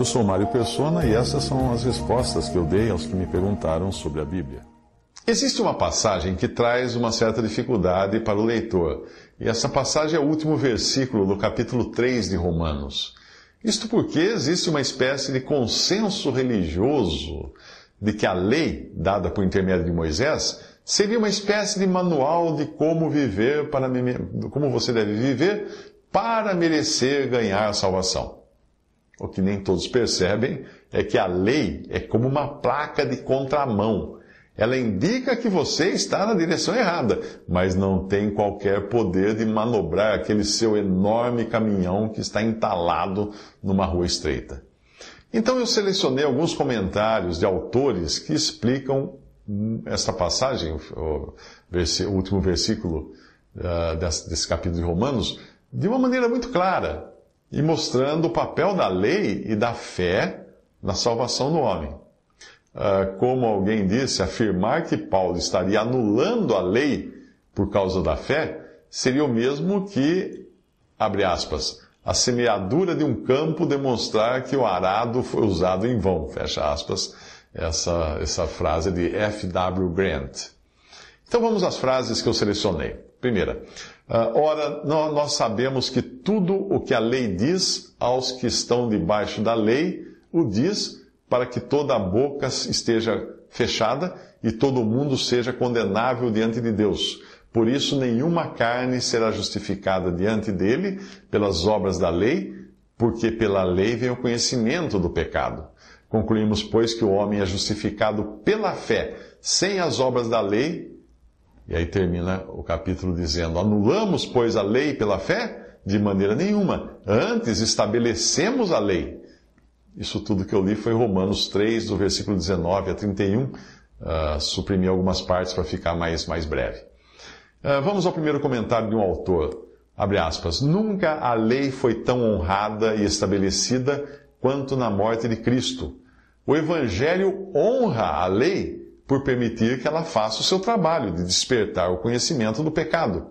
Eu sou Mário Persona e essas são as respostas que eu dei aos que me perguntaram sobre a Bíblia. Existe uma passagem que traz uma certa dificuldade para o leitor, e essa passagem é o último versículo do capítulo 3 de Romanos. Isto porque existe uma espécie de consenso religioso de que a lei, dada por intermédio de Moisés, seria uma espécie de manual de como viver para como você deve viver para merecer ganhar a salvação. O que nem todos percebem é que a lei é como uma placa de contramão. Ela indica que você está na direção errada, mas não tem qualquer poder de manobrar aquele seu enorme caminhão que está entalado numa rua estreita. Então eu selecionei alguns comentários de autores que explicam essa passagem, o, último versículo desse, desse capítulo de Romanos, de uma maneira muito clara e mostrando o papel da lei e da fé na salvação do homem. Uh, como alguém disse, afirmar que Paulo estaria anulando a lei por causa da fé seria o mesmo que, abre aspas, a semeadura de um campo demonstrar que o arado foi usado em vão, fecha aspas, essa, essa frase de F.W. Grant. Então vamos às frases que eu selecionei. Primeira, ora, nós sabemos que tudo o que a lei diz aos que estão debaixo da lei, o diz para que toda a boca esteja fechada e todo mundo seja condenável diante de Deus. Por isso, nenhuma carne será justificada diante dele pelas obras da lei, porque pela lei vem o conhecimento do pecado. Concluímos, pois, que o homem é justificado pela fé, sem as obras da lei. E aí termina o capítulo dizendo: Anulamos, pois, a lei pela fé? De maneira nenhuma. Antes estabelecemos a lei. Isso tudo que eu li foi Romanos 3, do versículo 19 a 31. Uh, ah, suprimi algumas partes para ficar mais, mais breve. Uh, vamos ao primeiro comentário de um autor. Abre aspas. Nunca a lei foi tão honrada e estabelecida quanto na morte de Cristo. O Evangelho honra a lei por permitir que ela faça o seu trabalho de despertar o conhecimento do pecado.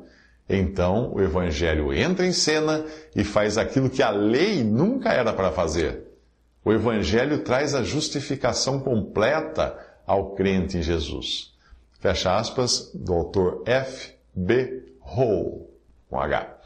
Então, o Evangelho entra em cena e faz aquilo que a lei nunca era para fazer. O Evangelho traz a justificação completa ao crente em Jesus. Fecha aspas, autor F. B. Hall, com H.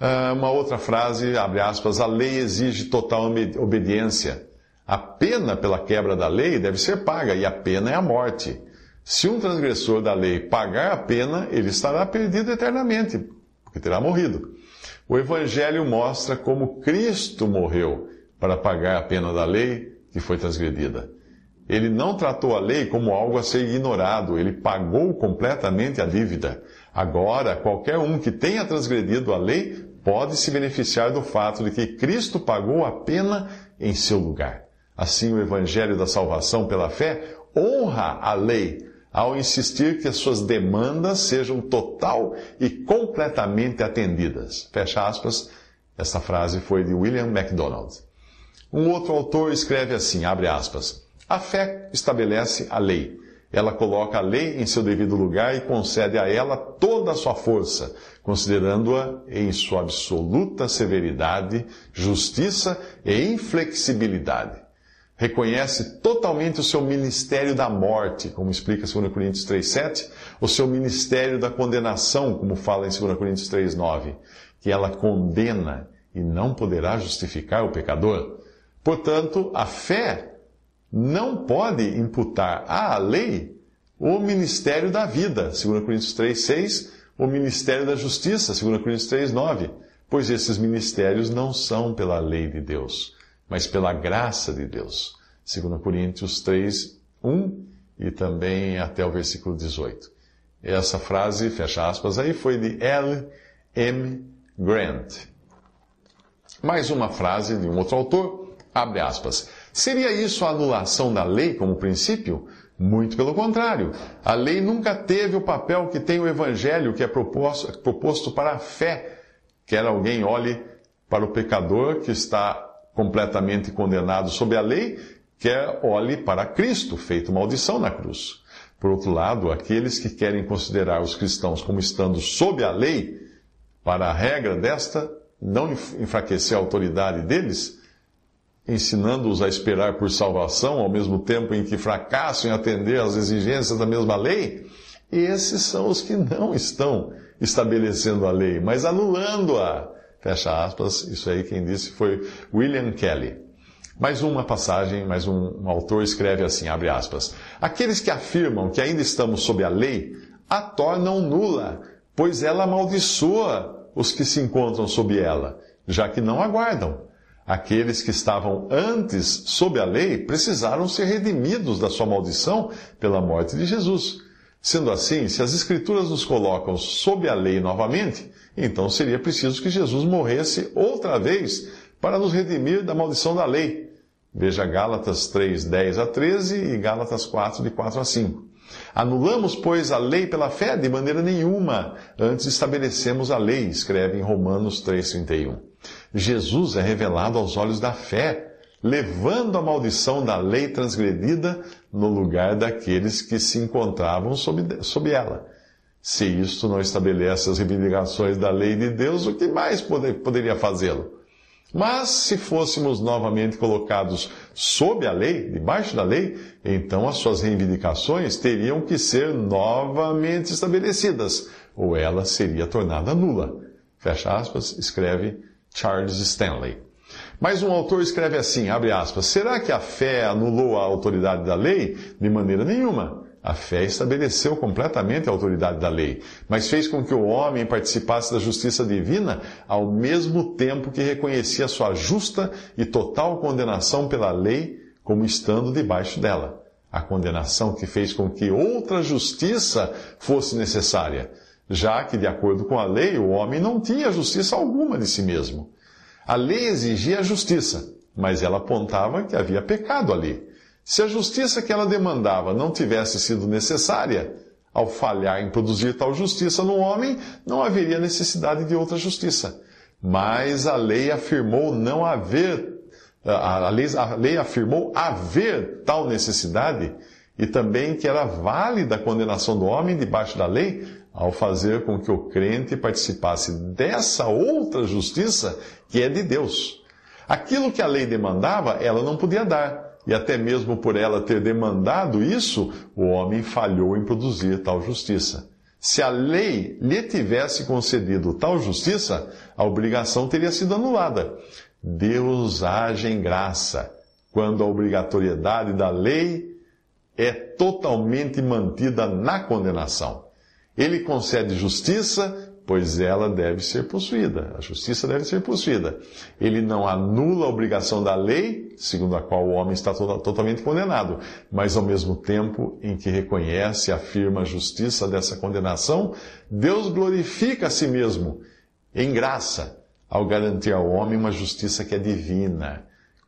Ah, uma outra frase, abre aspas, a lei exige total obediência. A pena pela quebra da lei deve ser paga, e a pena é a morte. Se um transgressor da lei pagar a pena, ele estará perdido eternamente, porque terá morrido. O Evangelho mostra como Cristo morreu para pagar a pena da lei que foi transgredida. Ele não tratou a lei como algo a ser ignorado, ele pagou completamente a dívida. Agora, qualquer um que tenha transgredido a lei pode se beneficiar do fato de que Cristo pagou a pena em seu lugar. Assim, o Evangelho da salvação pela fé honra a lei ao insistir que as suas demandas sejam total e completamente atendidas. Fecha aspas. Esta frase foi de William MacDonald. Um outro autor escreve assim, abre aspas, a fé estabelece a lei. Ela coloca a lei em seu devido lugar e concede a ela toda a sua força, considerando-a em sua absoluta severidade, justiça e inflexibilidade. Reconhece totalmente o seu ministério da morte, como explica 2 Coríntios 3,7, o seu ministério da condenação, como fala em 2 Coríntios 3,9, que ela condena e não poderá justificar o pecador. Portanto, a fé não pode imputar à lei o ministério da vida, 2 Coríntios 3,6, o ministério da justiça, 2 Coríntios 3,9, pois esses ministérios não são pela lei de Deus, mas pela graça de Deus, 2 Coríntios 3, 1 e também até o versículo 18. Essa frase, fecha aspas, aí foi de L. M. Grant. Mais uma frase de um outro autor, abre aspas. Seria isso a anulação da lei como princípio? Muito pelo contrário. A lei nunca teve o papel que tem o evangelho que é proposto, proposto para a fé. Quer alguém olhe para o pecador que está completamente condenado sob a lei, quer olhe para Cristo, feito maldição na cruz. Por outro lado, aqueles que querem considerar os cristãos como estando sob a lei, para a regra desta não enfraquecer a autoridade deles, ensinando-os a esperar por salvação, ao mesmo tempo em que fracassam em atender às exigências da mesma lei, esses são os que não estão estabelecendo a lei, mas anulando-a. Fecha aspas, isso aí quem disse foi William Kelly. Mais uma passagem, mais um, um autor escreve assim, abre aspas. Aqueles que afirmam que ainda estamos sob a lei, a tornam nula, pois ela amaldiçoa os que se encontram sob ela, já que não aguardam. Aqueles que estavam antes sob a lei precisaram ser redimidos da sua maldição pela morte de Jesus. Sendo assim, se as Escrituras nos colocam sob a lei novamente, então seria preciso que Jesus morresse outra vez para nos redimir da maldição da lei. Veja Gálatas 3, 10 a 13 e Gálatas 4, de 4 a 5. Anulamos, pois, a lei pela fé? De maneira nenhuma. Antes estabelecemos a lei, escreve em Romanos 3,31. Jesus é revelado aos olhos da fé, levando a maldição da lei transgredida no lugar daqueles que se encontravam sob, sob ela. Se isto não estabelece as reivindicações da lei de Deus, o que mais poder, poderia fazê-lo? Mas se fôssemos novamente colocados sob a lei, debaixo da lei, então as suas reivindicações teriam que ser novamente estabelecidas, ou ela seria tornada nula. Fecha aspas, escreve Charles Stanley. Mas um autor escreve assim, abre aspas, será que a fé anulou a autoridade da lei? De maneira nenhuma. A fé estabeleceu completamente a autoridade da lei, mas fez com que o homem participasse da justiça divina ao mesmo tempo que reconhecia sua justa e total condenação pela lei como estando debaixo dela. A condenação que fez com que outra justiça fosse necessária, já que, de acordo com a lei, o homem não tinha justiça alguma de si mesmo. A lei exigia a justiça, mas ela apontava que havia pecado ali. Se a justiça que ela demandava não tivesse sido necessária, ao falhar em produzir tal justiça no homem, não haveria necessidade de outra justiça. Mas a lei afirmou não haver, a lei, a lei afirmou haver tal necessidade e também que era válida a condenação do homem debaixo da lei, ao fazer com que o crente participasse dessa outra justiça que é de Deus. Aquilo que a lei demandava, ela não podia dar e até mesmo por ela ter demandado isso, o homem falhou em produzir tal justiça. Se a lei lhe tivesse concedido tal justiça, a obrigação teria sido anulada. Deus age em graça quando a obrigatoriedade da lei é totalmente mantida na condenação. Ele concede justiça pois ela deve ser possuída, a justiça deve ser possuída. Ele não anula a obrigação da lei, segundo a qual o homem está totalmente condenado, mas ao mesmo tempo em que reconhece e afirma a justiça dessa condenação, Deus glorifica a si mesmo em graça ao garantir ao homem uma justiça que é divina,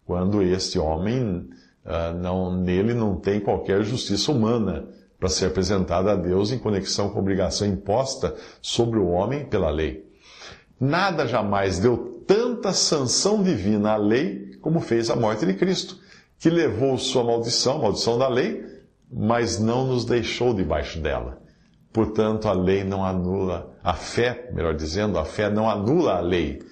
quando este homem uh, não, nele não tem qualquer justiça humana para ser apresentada a Deus em conexão com a obrigação imposta sobre o homem pela lei. Nada jamais deu tanta sanção divina à lei como fez a morte de Cristo, que levou sua maldição, maldição da lei, mas não nos deixou debaixo dela. Portanto, a lei não anula, a fé, melhor dizendo, a fé não anula a lei.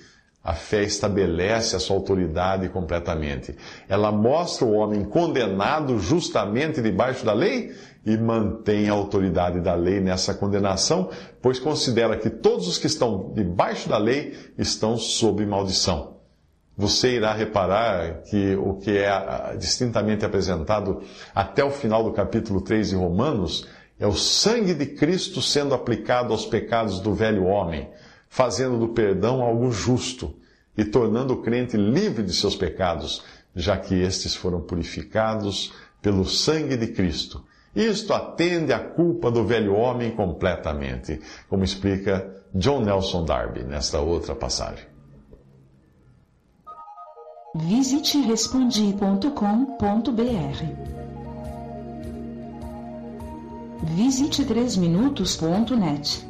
A fé estabelece a sua autoridade completamente. Ela mostra o homem condenado justamente debaixo da lei e mantém a autoridade da lei nessa condenação, pois considera que todos os que estão debaixo da lei estão sob maldição. Você irá reparar que o que é distintamente apresentado até o final do capítulo 3 de Romanos é o sangue de Cristo sendo aplicado aos pecados do velho homem, fazendo do perdão algo justo e tornando o crente livre de seus pecados, já que estes foram purificados pelo sangue de Cristo Isto atende à culpa do velho homem completamente, como explica John Nelson Darby nesta outra passagem. Visite respondi.com.br. Visite 3minutos.net.